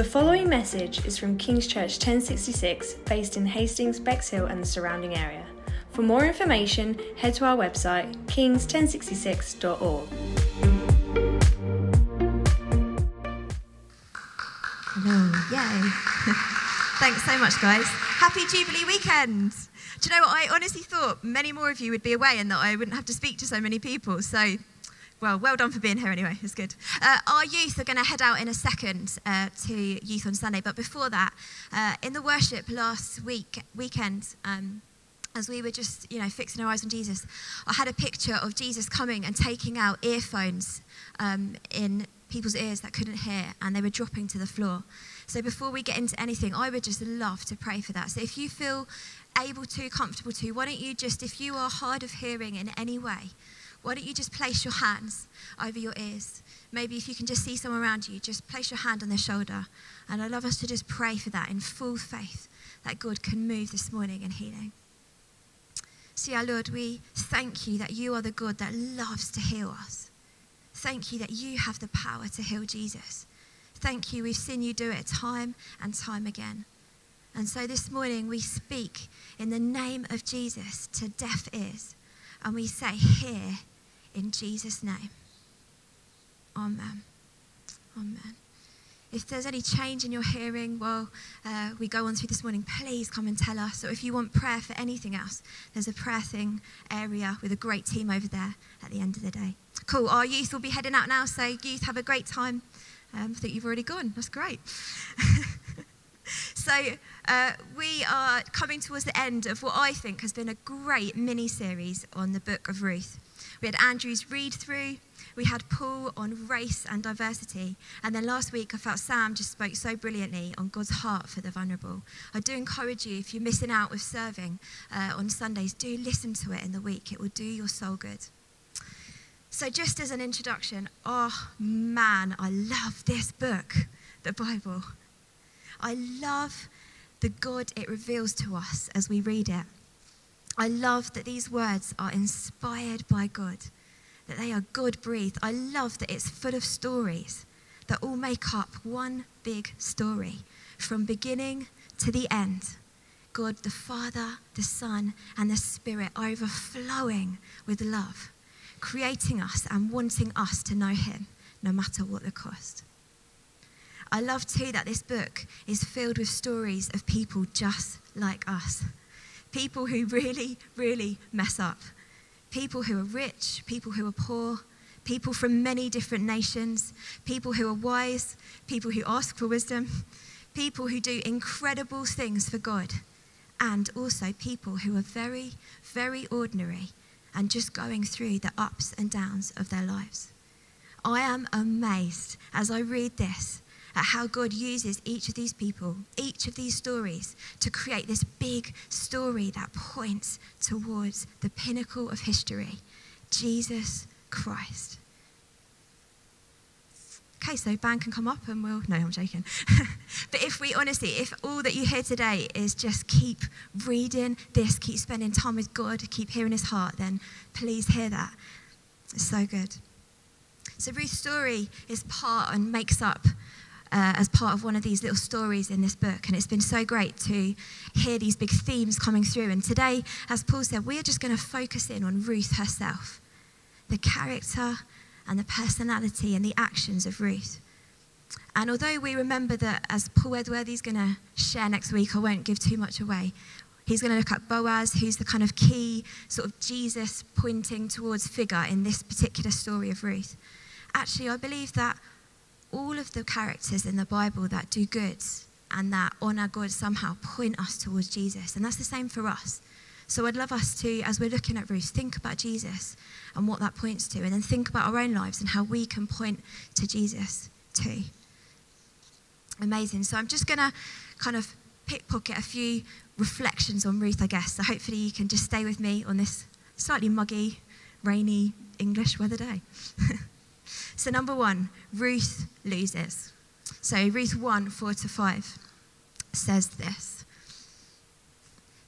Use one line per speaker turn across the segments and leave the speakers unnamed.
The following message is from King's Church 1066, based in Hastings, Bexhill, and the surrounding area. For more information, head to our website, kings1066.org.
Hello. Yay. Thanks so much, guys. Happy Jubilee weekend. Do you know what? I honestly thought many more of you would be away and that I wouldn't have to speak to so many people. So, well, well done for being here anyway. It's good. Uh, our youth are going to head out in a second uh, to Youth on Sunday. But before that, uh, in the worship last week, weekend, um, as we were just, you know, fixing our eyes on Jesus, I had a picture of Jesus coming and taking out earphones um, in people's ears that couldn't hear and they were dropping to the floor. So before we get into anything, I would just love to pray for that. So if you feel able to, comfortable to, why don't you just, if you are hard of hearing in any way, why don't you just place your hands over your ears? Maybe if you can just see someone around you, just place your hand on their shoulder. And I'd love us to just pray for that in full faith that God can move this morning in healing. See, our Lord, we thank you that you are the God that loves to heal us. Thank you that you have the power to heal Jesus. Thank you, we've seen you do it time and time again. And so this morning we speak in the name of Jesus to deaf ears and we say, Hear in Jesus' name. Amen. Amen. If there's any change in your hearing while uh, we go on through this morning, please come and tell us. Or if you want prayer for anything else, there's a prayer thing area with a great team over there at the end of the day. Cool. Our youth will be heading out now, so youth have a great time. Um, I think you've already gone. That's great. so uh, we are coming towards the end of what I think has been a great mini series on the book of Ruth. We had Andrew's read through. We had Paul on race and diversity. And then last week, I felt Sam just spoke so brilliantly on God's heart for the vulnerable. I do encourage you, if you're missing out with serving uh, on Sundays, do listen to it in the week. It will do your soul good. So, just as an introduction, oh man, I love this book, the Bible. I love the God it reveals to us as we read it. I love that these words are inspired by God, that they are God breathed. I love that it's full of stories that all make up one big story from beginning to the end. God the Father, the Son, and the Spirit overflowing with love creating us and wanting us to know Him no matter what the cost. I love too that this book is filled with stories of people just like us. People who really, really mess up. People who are rich, people who are poor, people from many different nations, people who are wise, people who ask for wisdom, people who do incredible things for God, and also people who are very, very ordinary and just going through the ups and downs of their lives. I am amazed as I read this at how God uses each of these people, each of these stories, to create this big story that points towards the pinnacle of history Jesus Christ. Okay, so band can come up and we'll. No, I'm joking. but if we honestly, if all that you hear today is just keep reading this, keep spending time with God, keep hearing His heart, then please hear that. It's so good. So Ruth's story is part and makes up uh, as part of one of these little stories in this book. And it's been so great to hear these big themes coming through. And today, as Paul said, we are just going to focus in on Ruth herself the character and the personality and the actions of Ruth. And although we remember that, as Paul Edworthy is going to share next week, I won't give too much away. He's going to look at Boaz, who's the kind of key sort of Jesus pointing towards figure in this particular story of Ruth. Actually, I believe that all of the characters in the Bible that do good and that honor God somehow point us towards Jesus. And that's the same for us. So I'd love us to, as we're looking at Ruth, think about Jesus and what that points to, and then think about our own lives and how we can point to Jesus too. Amazing. So I'm just going to kind of pickpocket a few reflections on Ruth, I guess. So hopefully you can just stay with me on this slightly muggy, rainy English weather day. so, number one, Ruth loses. So, Ruth 1 4 to 5 says this.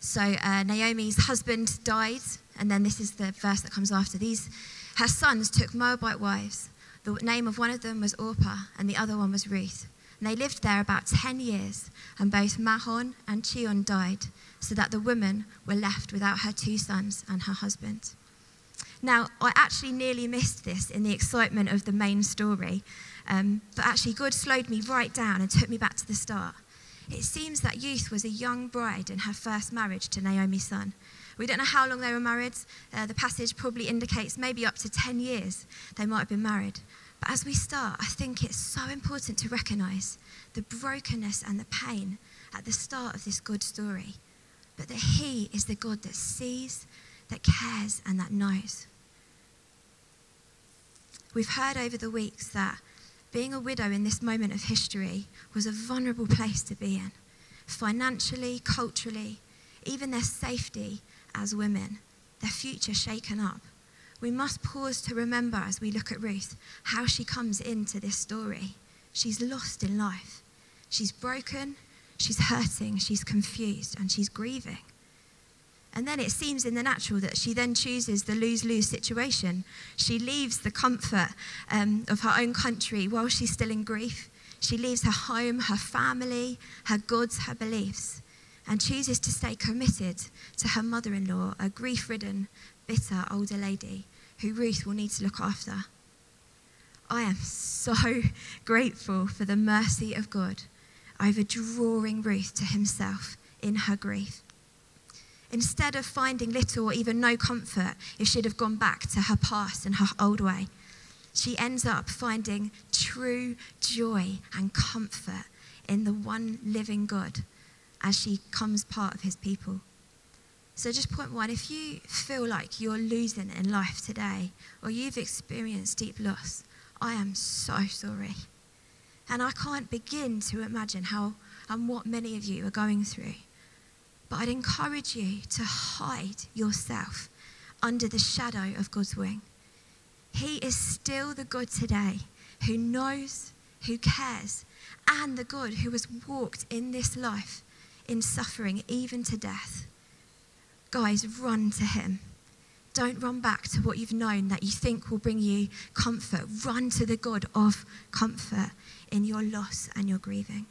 So uh, Naomi's husband died, and then this is the verse that comes after. These, her sons took Moabite wives. The name of one of them was Orpah, and the other one was Ruth. And they lived there about 10 years, and both Mahlon and Chilion died, so that the woman were left without her two sons and her husband. Now, I actually nearly missed this in the excitement of the main story, um, but actually, God slowed me right down and took me back to the start. It seems that Ruth was a young bride in her first marriage to Naomi's son. We don't know how long they were married. Uh, the passage probably indicates maybe up to 10 years they might have been married. But as we start, I think it's so important to recognize the brokenness and the pain at the start of this good story, but that He is the God that sees, that cares, and that knows. We've heard over the weeks that being a widow in this moment of history was a vulnerable place to be in, financially, culturally, even their safety as women, their future shaken up we must pause to remember as we look at Ruth how she comes into this story. She's lost in life. She's broken, she's hurting, she's confused, and she's grieving. And then it seems in the natural that she then chooses the lose lose situation. She leaves the comfort um, of her own country while she's still in grief. She leaves her home, her family, her goods, her beliefs, and chooses to stay committed to her mother in law, a grief ridden, bitter older lady who Ruth will need to look after. I am so grateful for the mercy of God over drawing Ruth to himself in her grief. Instead of finding little or even no comfort if she'd have gone back to her past and her old way, she ends up finding true joy and comfort in the one living God as she comes part of his people. So, just point one if you feel like you're losing in life today or you've experienced deep loss, I am so sorry. And I can't begin to imagine how and what many of you are going through. But I'd encourage you to hide yourself under the shadow of God's wing. He is still the God today who knows, who cares, and the God who has walked in this life in suffering, even to death. Guys, run to him. Don't run back to what you've known that you think will bring you comfort. Run to the God of comfort in your loss and your grieving.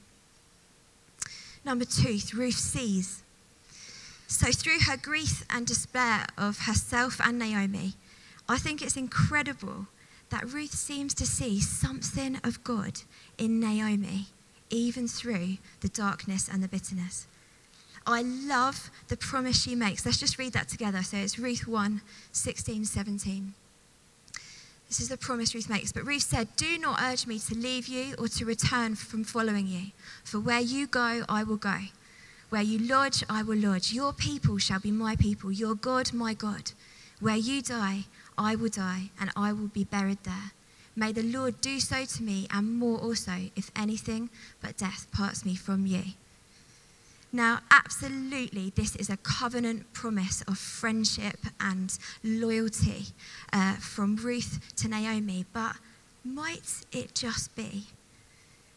Number two, Ruth sees. So, through her grief and despair of herself and Naomi, I think it's incredible that Ruth seems to see something of God in Naomi, even through the darkness and the bitterness. I love the promise she makes. Let's just read that together. So it's Ruth 1 16, 17. This is the promise Ruth makes. But Ruth said, Do not urge me to leave you or to return from following you. For where you go, I will go. Where you lodge, I will lodge. Your people shall be my people, your God, my God. Where you die, I will die, and I will be buried there. May the Lord do so to me, and more also, if anything but death parts me from you. Now, absolutely, this is a covenant promise of friendship and loyalty uh, from Ruth to Naomi. But might it just be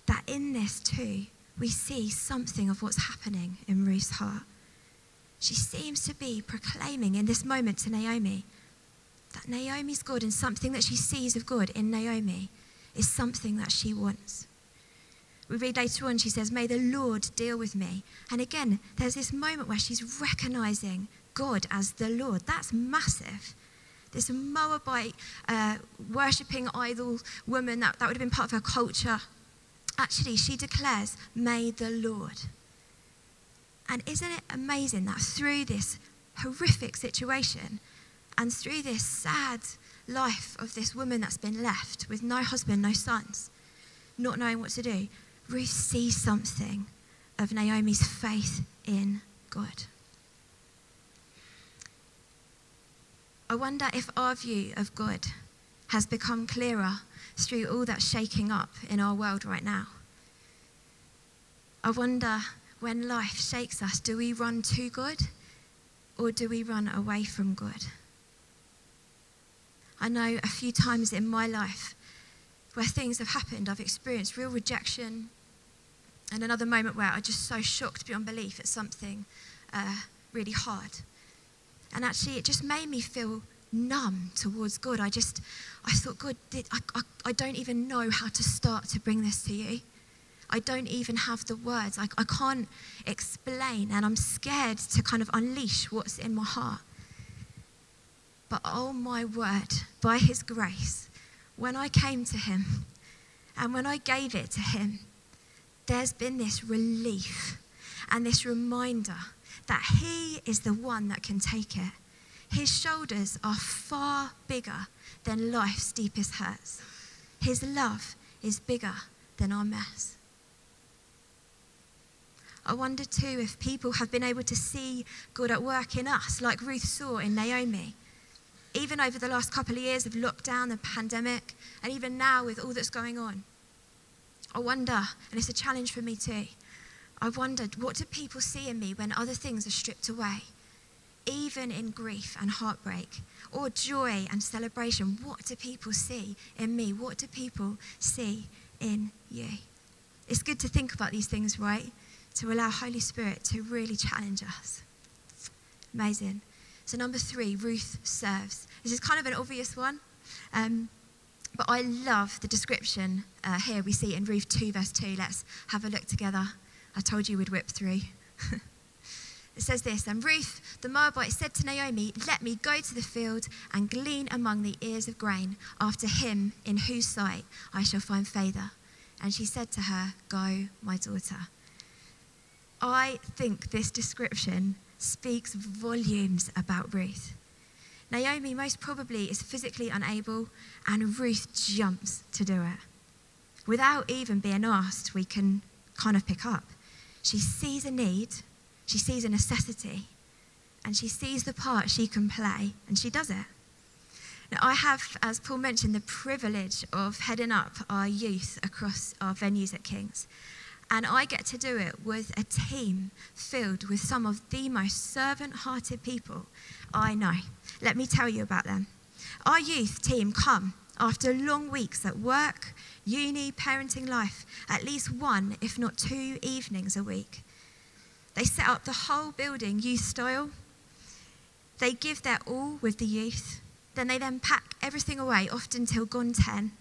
that in this too, we see something of what's happening in Ruth's heart? She seems to be proclaiming in this moment to Naomi that Naomi's God and something that she sees of God in Naomi is something that she wants. We read later on, she says, May the Lord deal with me. And again, there's this moment where she's recognizing God as the Lord. That's massive. This Moabite uh, worshipping idol woman, that, that would have been part of her culture. Actually, she declares, May the Lord. And isn't it amazing that through this horrific situation and through this sad life of this woman that's been left with no husband, no sons, not knowing what to do, Ruth sees something of Naomi's faith in God. I wonder if our view of God has become clearer through all that shaking up in our world right now. I wonder when life shakes us, do we run to God or do we run away from God? I know a few times in my life where things have happened, I've experienced real rejection, and another moment where I just so shocked beyond belief at something uh, really hard. And actually, it just made me feel numb towards God. I just, I thought, God, did, I, I, I don't even know how to start to bring this to you. I don't even have the words. I, I can't explain, and I'm scared to kind of unleash what's in my heart. But oh my word, by His grace, when I came to Him and when I gave it to Him, there's been this relief and this reminder that He is the one that can take it. His shoulders are far bigger than life's deepest hurts. His love is bigger than our mess. I wonder too if people have been able to see God at work in us, like Ruth saw in Naomi. Even over the last couple of years of lockdown and pandemic, and even now with all that's going on. I wonder, and it's a challenge for me too, I wondered, what do people see in me when other things are stripped away? Even in grief and heartbreak, or joy and celebration, what do people see in me? What do people see in you? It's good to think about these things, right? To allow Holy Spirit to really challenge us. Amazing. So, number three, Ruth serves. This is kind of an obvious one, um, but I love the description uh, here we see in Ruth 2, verse 2. Let's have a look together. I told you we'd whip through. it says this And Ruth the Moabite said to Naomi, Let me go to the field and glean among the ears of grain after him in whose sight I shall find favour. And she said to her, Go, my daughter. I think this description speaks volumes about Ruth. Naomi most probably is physically unable, and Ruth jumps to do it. Without even being asked, we can kind of pick up. She sees a need, she sees a necessity, and she sees the part she can play, and she does it. Now, I have, as Paul mentioned, the privilege of heading up our youth across our venues at King's. And I get to do it with a team filled with some of the most servant hearted people I know. Let me tell you about them. Our youth team come after long weeks at work, uni, parenting life, at least one, if not two evenings a week. They set up the whole building youth style. They give their all with the youth. Then they then pack everything away, often till gone 10.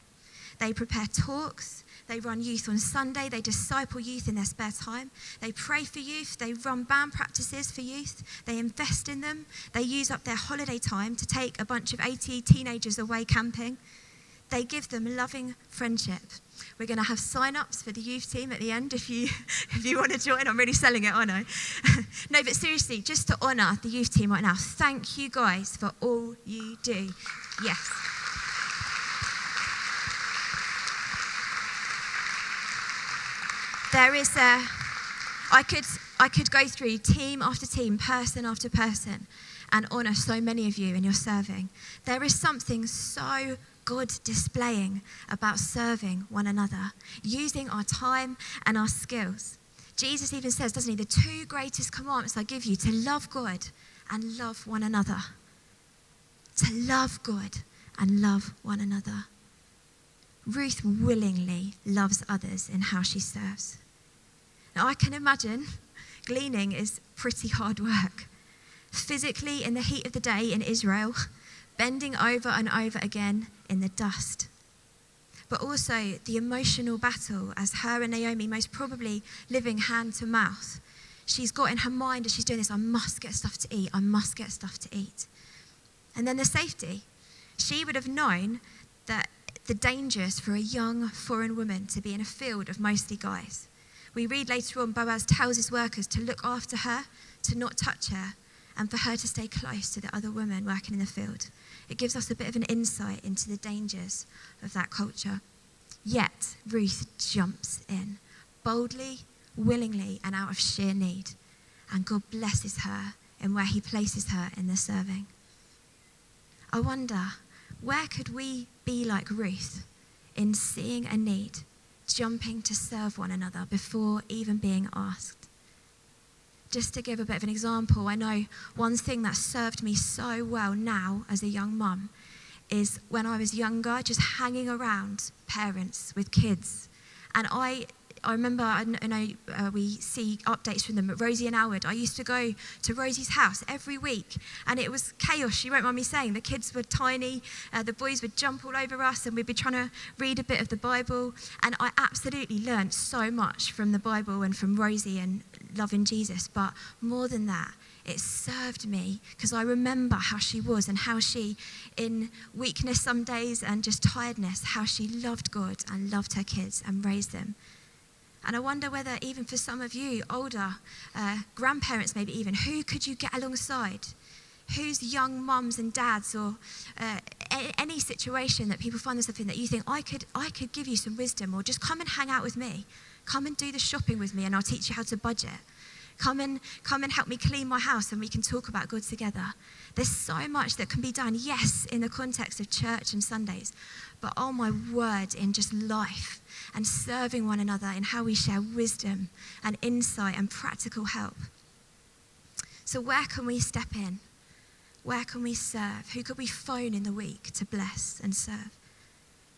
They prepare talks. They run youth on Sunday. They disciple youth in their spare time. They pray for youth. They run band practices for youth. They invest in them. They use up their holiday time to take a bunch of 80 teenagers away camping. They give them loving friendship. We're going to have sign ups for the youth team at the end if you, if you want to join. I'm really selling it, aren't I no, but seriously, just to honour the youth team right now, thank you guys for all you do. Yes. There is a, I could, I could go through team after team, person after person, and honour so many of you in your serving. There is something so God displaying about serving one another, using our time and our skills. Jesus even says, doesn't he, the two greatest commandments I give you to love God and love one another. To love God and love one another. Ruth willingly loves others in how she serves. Now, I can imagine gleaning is pretty hard work. Physically, in the heat of the day in Israel, bending over and over again in the dust. But also the emotional battle as her and Naomi, most probably living hand to mouth. She's got in her mind as she's doing this, I must get stuff to eat, I must get stuff to eat. And then the safety. She would have known that the dangers for a young foreign woman to be in a field of mostly guys. We read later on, Boaz tells his workers to look after her, to not touch her, and for her to stay close to the other women working in the field. It gives us a bit of an insight into the dangers of that culture. Yet, Ruth jumps in boldly, willingly, and out of sheer need. And God blesses her in where He places her in the serving. I wonder, where could we be like Ruth in seeing a need, jumping to serve one another before even being asked? Just to give a bit of an example, I know one thing that served me so well now as a young mum is when I was younger, just hanging around parents with kids. And I, I remember, I know uh, we see updates from them, but Rosie and Alwood, I used to go to Rosie's house every week, and it was chaos. you won't mind me saying. The kids were tiny, uh, the boys would jump all over us, and we'd be trying to read a bit of the Bible. And I absolutely learned so much from the Bible and from Rosie and loving Jesus. But more than that, it served me because I remember how she was and how she, in weakness some days and just tiredness, how she loved God and loved her kids and raised them. And I wonder whether, even for some of you, older uh, grandparents, maybe even, who could you get alongside? Whose young mums and dads, or uh, any situation that people find themselves in that you think, I could, I could give you some wisdom, or just come and hang out with me. Come and do the shopping with me, and I'll teach you how to budget. Come and, come and help me clean my house and we can talk about God together. There's so much that can be done, yes, in the context of church and Sundays, but oh my word, in just life and serving one another in how we share wisdom and insight and practical help. So, where can we step in? Where can we serve? Who could we phone in the week to bless and serve?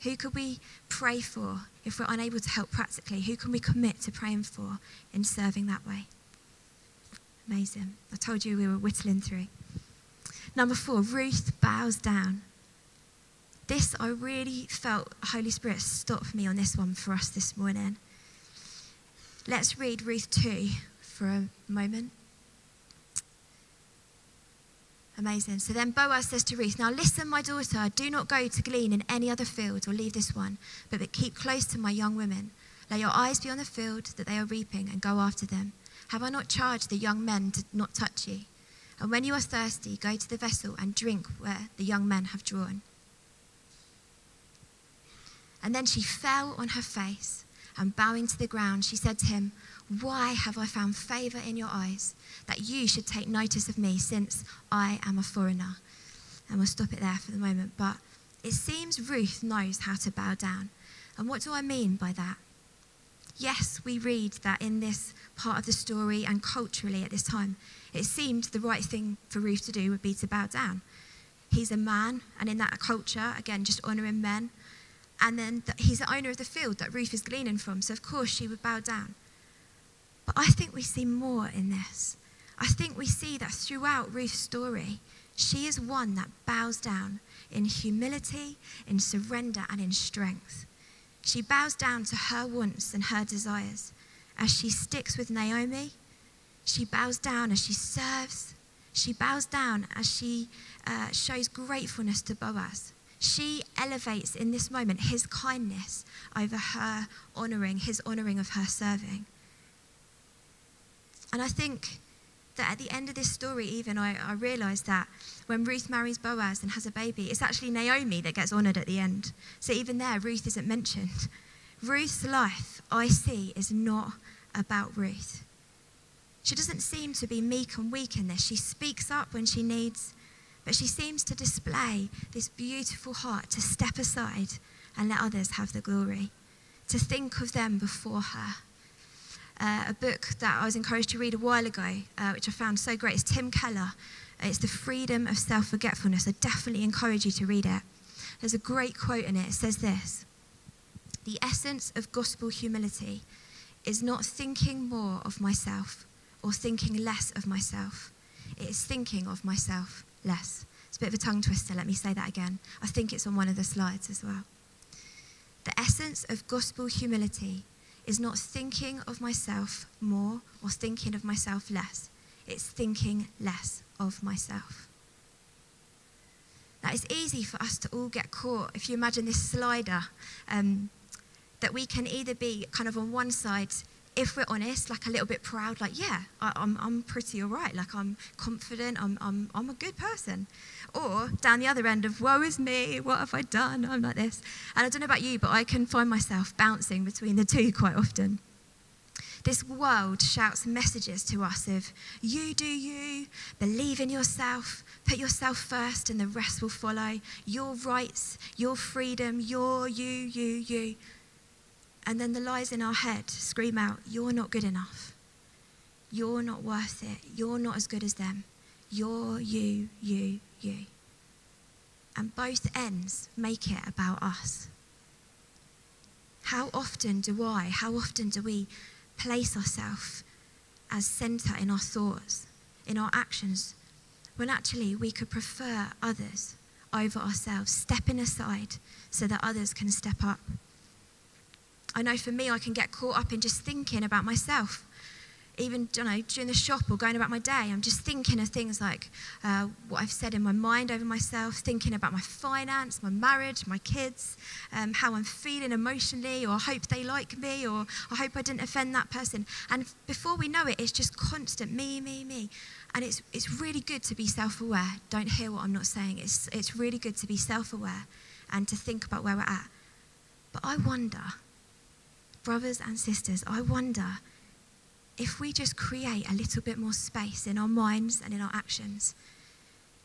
Who could we pray for if we're unable to help practically? Who can we commit to praying for in serving that way? Amazing. I told you we were whittling through. Number four, Ruth bows down. This, I really felt Holy Spirit stop me on this one for us this morning. Let's read Ruth 2 for a moment. Amazing. So then Boaz says to Ruth, Now listen, my daughter, do not go to glean in any other field or leave this one, but, but keep close to my young women. Let your eyes be on the field that they are reaping and go after them. Have I not charged the young men to not touch you? And when you are thirsty, go to the vessel and drink where the young men have drawn. And then she fell on her face and bowing to the ground, she said to him, Why have I found favor in your eyes that you should take notice of me since I am a foreigner? And we'll stop it there for the moment. But it seems Ruth knows how to bow down. And what do I mean by that? Yes, we read that in this part of the story and culturally at this time, it seemed the right thing for Ruth to do would be to bow down. He's a man, and in that culture, again, just honoring men. And then he's the owner of the field that Ruth is gleaning from, so of course she would bow down. But I think we see more in this. I think we see that throughout Ruth's story, she is one that bows down in humility, in surrender, and in strength. She bows down to her wants and her desires. As she sticks with Naomi, she bows down as she serves. She bows down as she uh, shows gratefulness to Boaz. She elevates in this moment his kindness over her honoring, his honoring of her serving. And I think that at the end of this story, even, I, I realized that when Ruth marries Boaz and has a baby, it's actually Naomi that gets honored at the end. So even there, Ruth isn't mentioned. Ruth's life, I see, is not about Ruth. She doesn't seem to be meek and weak in this. She speaks up when she needs, but she seems to display this beautiful heart to step aside and let others have the glory, to think of them before her uh, a book that I was encouraged to read a while ago, uh, which I found so great. It's Tim Keller. It's The Freedom of Self Forgetfulness. I definitely encourage you to read it. There's a great quote in it. It says this The essence of gospel humility is not thinking more of myself or thinking less of myself, it is thinking of myself less. It's a bit of a tongue twister. Let me say that again. I think it's on one of the slides as well. The essence of gospel humility is not thinking of myself more or thinking of myself less. It's thinking less of myself. Now, it's easy for us to all get caught, if you imagine this slider, um, that we can either be kind of on one side, if we're honest, like a little bit proud, like, yeah, I, am I'm, I'm pretty all right, like I'm confident, I'm, I'm, I'm a good person. Or down the other end of, woe is me, what have I done? I'm like this. And I don't know about you, but I can find myself bouncing between the two quite often. This world shouts messages to us of, you do you, believe in yourself, put yourself first, and the rest will follow. Your rights, your freedom, your you, you, you. And then the lies in our head scream out, You're not good enough. You're not worth it. You're not as good as them. You're you, you, you. And both ends make it about us. How often do I, how often do we place ourselves as center in our thoughts, in our actions, when actually we could prefer others over ourselves, stepping aside so that others can step up? I know for me, I can get caught up in just thinking about myself even you know, during the shop or going about my day, I'm just thinking of things like uh, what I've said in my mind over myself, thinking about my finance, my marriage, my kids, um, how I'm feeling emotionally, or I hope they like me, or I hope I didn't offend that person. And before we know it, it's just constant me, me, me. And it's, it's really good to be self aware. Don't hear what I'm not saying. It's, it's really good to be self aware and to think about where we're at. But I wonder, brothers and sisters, I wonder if we just create a little bit more space in our minds and in our actions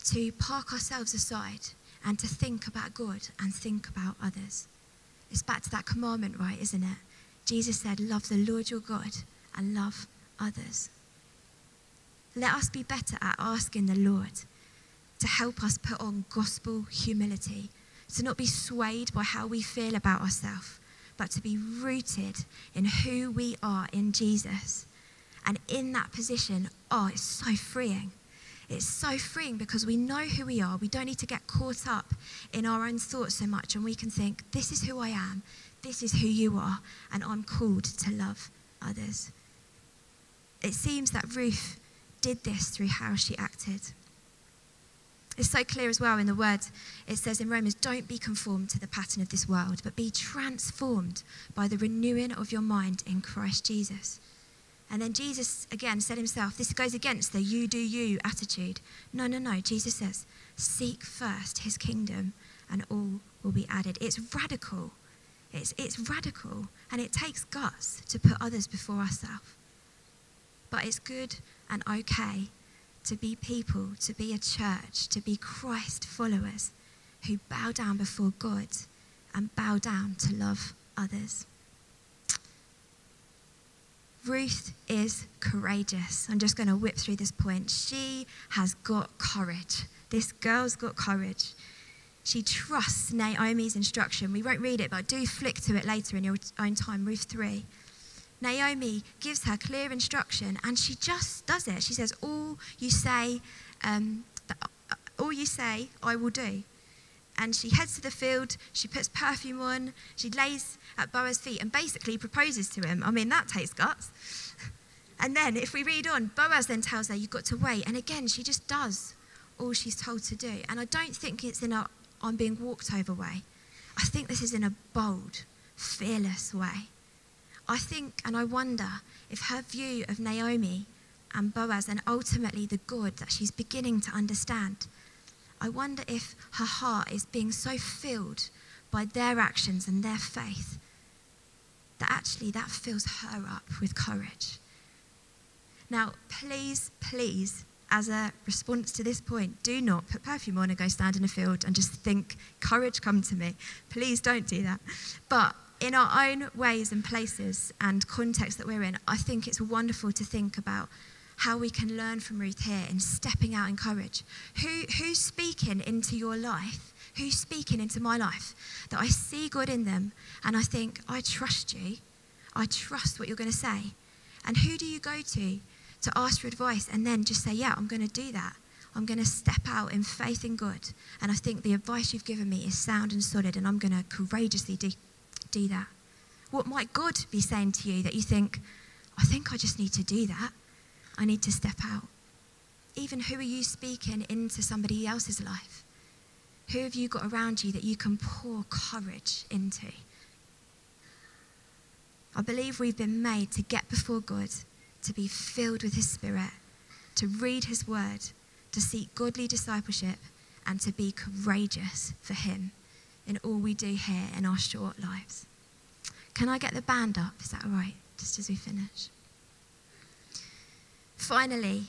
to park ourselves aside and to think about God and think about others. It's back to that commandment, right, isn't it? Jesus said, Love the Lord your God and love others. Let us be better at asking the Lord to help us put on gospel humility, to not be swayed by how we feel about ourselves, but to be rooted in who we are in Jesus and in that position, oh, it's so freeing. It's so freeing because we know who we are. We don't need to get caught up in our own thoughts so much, and we can think, this is who I am, this is who you are, and I'm called to love others. It seems that Ruth did this through how she acted. It's so clear as well in the word. It says in Romans, don't be conformed to the pattern of this world, but be transformed by the renewing of your mind in Christ Jesus. And then Jesus again said himself, this goes against the you do you attitude. No, no, no. Jesus says, seek first his kingdom and all will be added. It's radical. It's, it's radical. And it takes guts to put others before ourselves. But it's good and okay to be people, to be a church, to be Christ followers who bow down before God and bow down to love others. Ruth is courageous. I'm just going to whip through this point. She has got courage. This girl's got courage. She trusts Naomi's instruction. We won't read it, but do flick to it later in your own time. Ruth 3. Naomi gives her clear instruction and she just does it. She says, All you say, um, all you say, I will do. And she heads to the field, she puts perfume on, she lays at Boaz's feet and basically proposes to him. I mean, that takes guts. And then, if we read on, Boaz then tells her, You've got to wait. And again, she just does all she's told to do. And I don't think it's in a I'm being walked over way. I think this is in a bold, fearless way. I think and I wonder if her view of Naomi and Boaz and ultimately the good that she's beginning to understand, I wonder if her heart is being so filled by their actions and their faith that actually that fills her up with courage. Now, please, please, as a response to this point, do not put perfume on and go stand in a field and just think, courage come to me. Please don't do that. But in our own ways and places and contexts that we're in, I think it's wonderful to think about how we can learn from Ruth here in stepping out in courage. Who, who's speaking into your life who's speaking into my life, that I see God in them and I think, I trust you. I trust what you're going to say. And who do you go to to ask for advice and then just say, yeah, I'm going to do that? I'm going to step out in faith in God. And I think the advice you've given me is sound and solid, and I'm going to courageously do, do that. What might God be saying to you that you think, I think I just need to do that? I need to step out. Even who are you speaking into somebody else's life? Who have you got around you that you can pour courage into? I believe we've been made to get before God, to be filled with His Spirit, to read His Word, to seek godly discipleship, and to be courageous for Him in all we do here in our short lives. Can I get the band up? Is that all right? Just as we finish. Finally,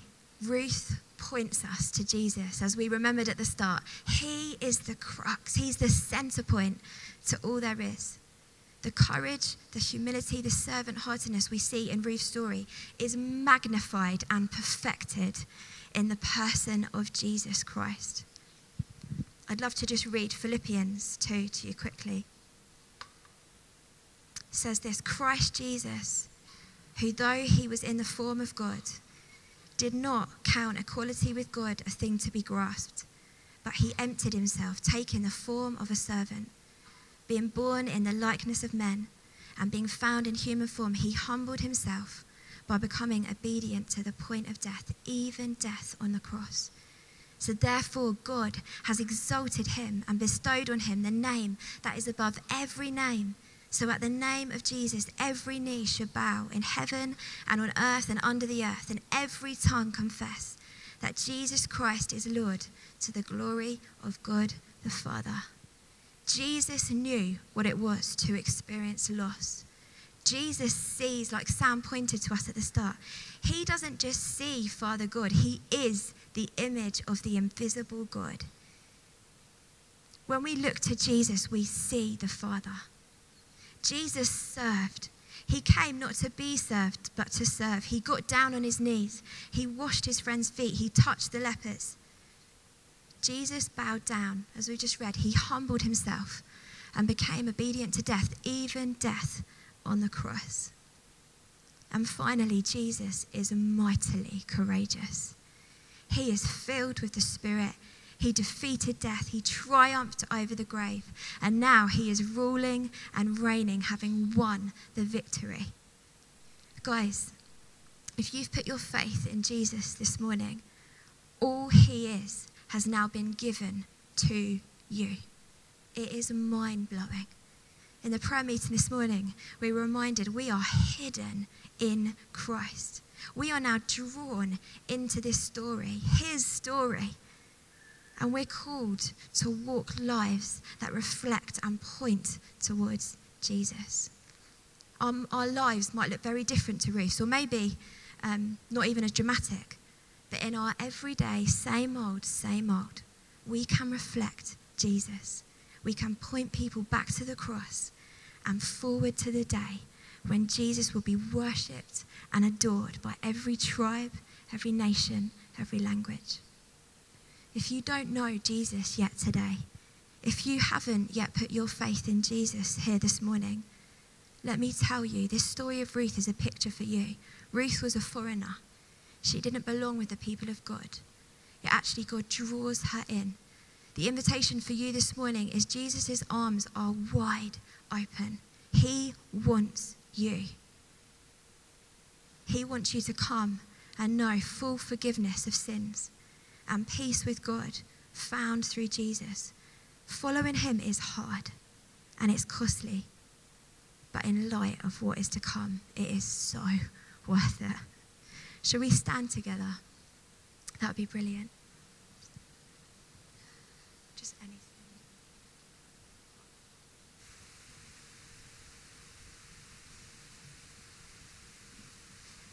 Ruth points us to Jesus, as we remembered at the start. He is the crux, He's the center point to all there is. The courage, the humility, the servant heartedness we see in Ruth's story is magnified and perfected in the person of Jesus Christ. I'd love to just read Philippians 2 to you quickly. says this Christ Jesus, who though he was in the form of God, did not count equality with God a thing to be grasped, but he emptied himself, taking the form of a servant. Being born in the likeness of men, and being found in human form, he humbled himself by becoming obedient to the point of death, even death on the cross. So therefore, God has exalted him and bestowed on him the name that is above every name. So at the name of Jesus, every knee should bow in heaven and on earth and under the earth, and every tongue confess that Jesus Christ is Lord to the glory of God the Father. Jesus knew what it was to experience loss. Jesus sees, like Sam pointed to us at the start, he doesn't just see Father God, he is the image of the invisible God. When we look to Jesus, we see the Father. Jesus served. He came not to be served, but to serve. He got down on his knees. He washed his friends' feet. He touched the lepers. Jesus bowed down, as we just read. He humbled himself and became obedient to death, even death on the cross. And finally, Jesus is mightily courageous. He is filled with the Spirit. He defeated death. He triumphed over the grave. And now he is ruling and reigning, having won the victory. Guys, if you've put your faith in Jesus this morning, all he is has now been given to you. It is mind blowing. In the prayer meeting this morning, we were reminded we are hidden in Christ. We are now drawn into this story, his story. And we're called to walk lives that reflect and point towards Jesus. Um, our lives might look very different to Ruth's, or maybe um, not even as dramatic, but in our everyday, same old, same old, we can reflect Jesus. We can point people back to the cross and forward to the day when Jesus will be worshipped and adored by every tribe, every nation, every language. If you don't know Jesus yet today, if you haven't yet put your faith in Jesus here this morning, let me tell you, this story of Ruth is a picture for you. Ruth was a foreigner. She didn't belong with the people of God. Yet actually, God draws her in. The invitation for you this morning is Jesus' arms are wide open. He wants you. He wants you to come and know full forgiveness of sins and peace with God found through Jesus. Following him is hard and it's costly, but in light of what is to come, it is so worth it. Shall we stand together? That would be brilliant. Just.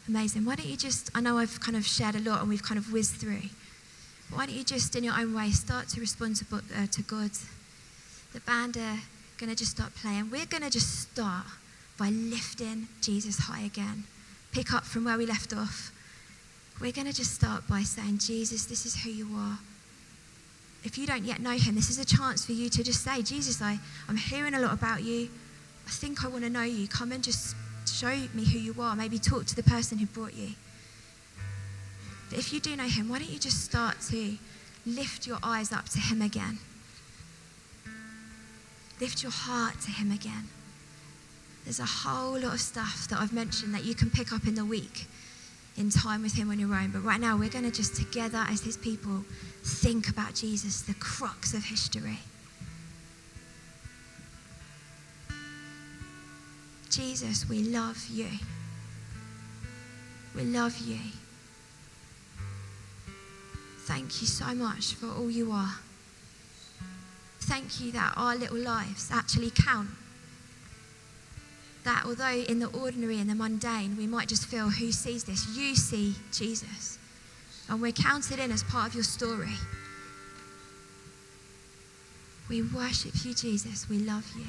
Amazing. Why don't you just, I know I've kind of shared a lot and we've kind of whizzed through. But Why don't you just, in your own way, start to respond to, uh, to God? The band are going to just start playing. We're going to just start by lifting Jesus high again. Pick up from where we left off. We're going to just start by saying, Jesus, this is who you are. If you don't yet know him, this is a chance for you to just say, Jesus, I, I'm hearing a lot about you. I think I want to know you. Come and just show me who you are. Maybe talk to the person who brought you. But if you do know him, why don't you just start to lift your eyes up to him again? Lift your heart to him again. There's a whole lot of stuff that I've mentioned that you can pick up in the week in time with him on your own. But right now, we're going to just together as his people think about Jesus, the crux of history. Jesus, we love you. We love you. Thank you so much for all you are. Thank you that our little lives actually count. That although in the ordinary and the mundane, we might just feel, who sees this? You see Jesus. And we're counted in as part of your story. We worship you, Jesus. We love you.